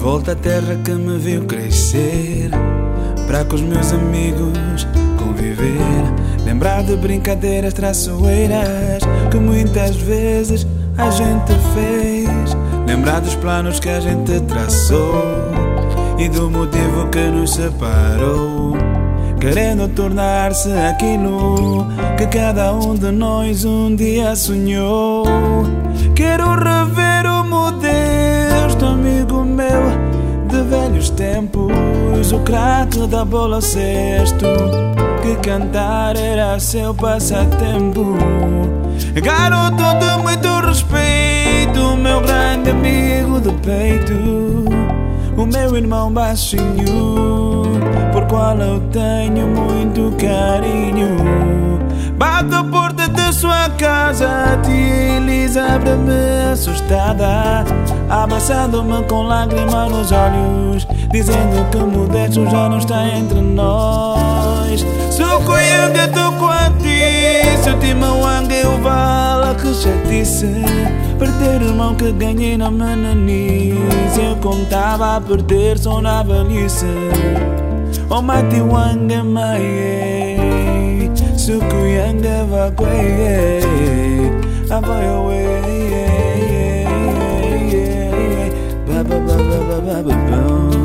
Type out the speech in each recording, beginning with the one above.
Volta à terra que me viu crescer, para com os meus amigos conviver. Lembrar de brincadeiras traiçoeiras que muitas vezes a gente fez. Lembrar dos planos que a gente traçou e do motivo que nos separou. Querendo tornar-se aquilo que cada um de nós um dia sonhou. Quero rever o modesto amigo meu de velhos tempos, o craque da bola cesto, que cantar era seu passatempo. Garoto de muito respeito, amigo de peito, o meu irmão baixinho, por qual eu tenho muito carinho. Bato da sua casa, tia Elisa abre-me assustada, abraçando-me com lágrimas nos olhos, dizendo que Modesto já não está entre nós. Com a ti, seu timão eu vala que chatice. Perder o irmão que ganhei na meninice, eu contava a perder só na velhice. Oh, mati wanga mai, isuku yangeva kweye ambayo we Ba ba ba ba ba ba ba.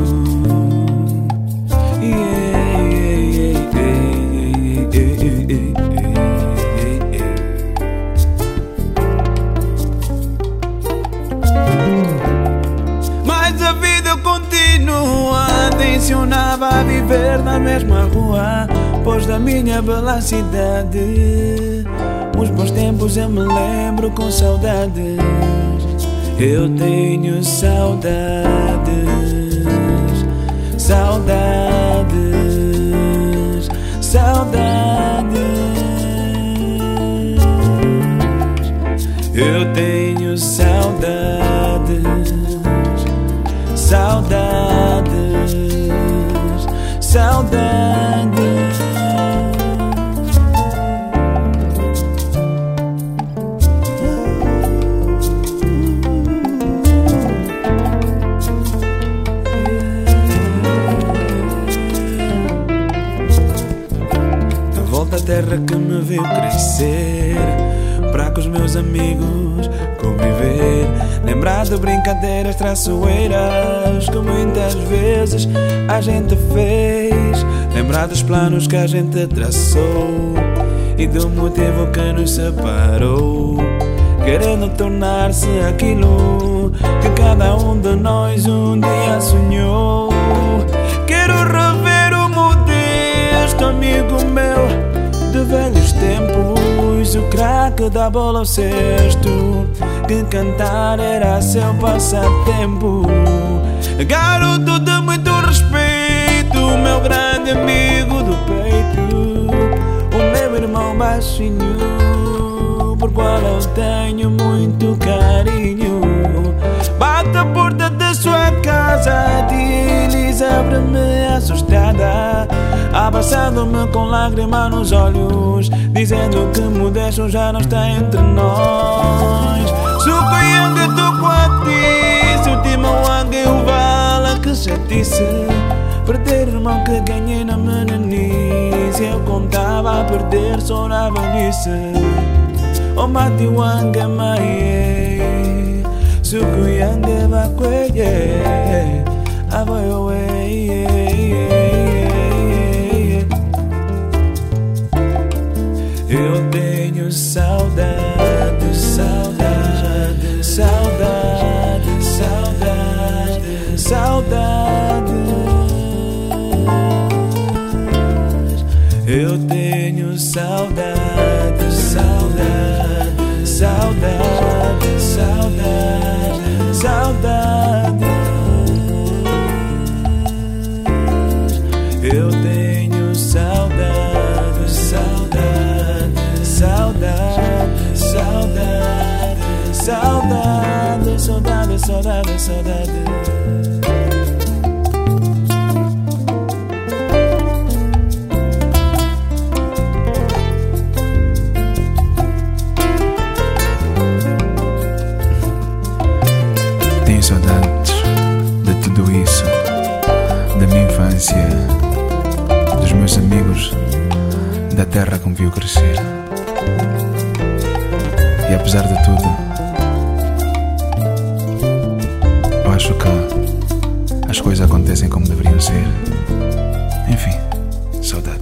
Tensionava a viver na mesma rua, pois da minha bela cidade. Os bons tempos eu me lembro com saudades. Eu tenho saudades, saudades, saudades. Eu tenho saudades, saudades. De volta à terra que me viu crescer Para com os meus amigos conviver. Lembrar de brincadeiras traiçoeiras Que muitas vezes a gente fez. Lembrar dos planos que a gente traçou E do motivo que nos separou. Querendo tornar-se aquilo Que cada um de nós um dia sonhou da bola ao cesto, que cantar era seu passatempo. Garoto de muito respeito, meu grande amigo do peito, o meu irmão baixinho, por qual eu tenho muito carinho. Bate a porta da sua casa, tia Abre-me assustada, abraçando-me com lágrimas nos olhos, dizendo que Modesto já não está entre nós. Sucoianga, tô com a ti, seu timão eu vala que chatice. Perder irmão que ganhei na meninice, eu contava a perder só na velhice. Oh, mati wanga mai, sukuyanga vakweye, away. Eu tenho saudade, saudade, saudade, saudade, saudade. Eu tenho saudade, saudade, saudade. Tenho saudades de tudo isso, da minha infância, dos meus amigos, da terra com que eu crescer. E apesar de tudo, acho que as coisas acontecem como deveriam ser. Enfim, saudade.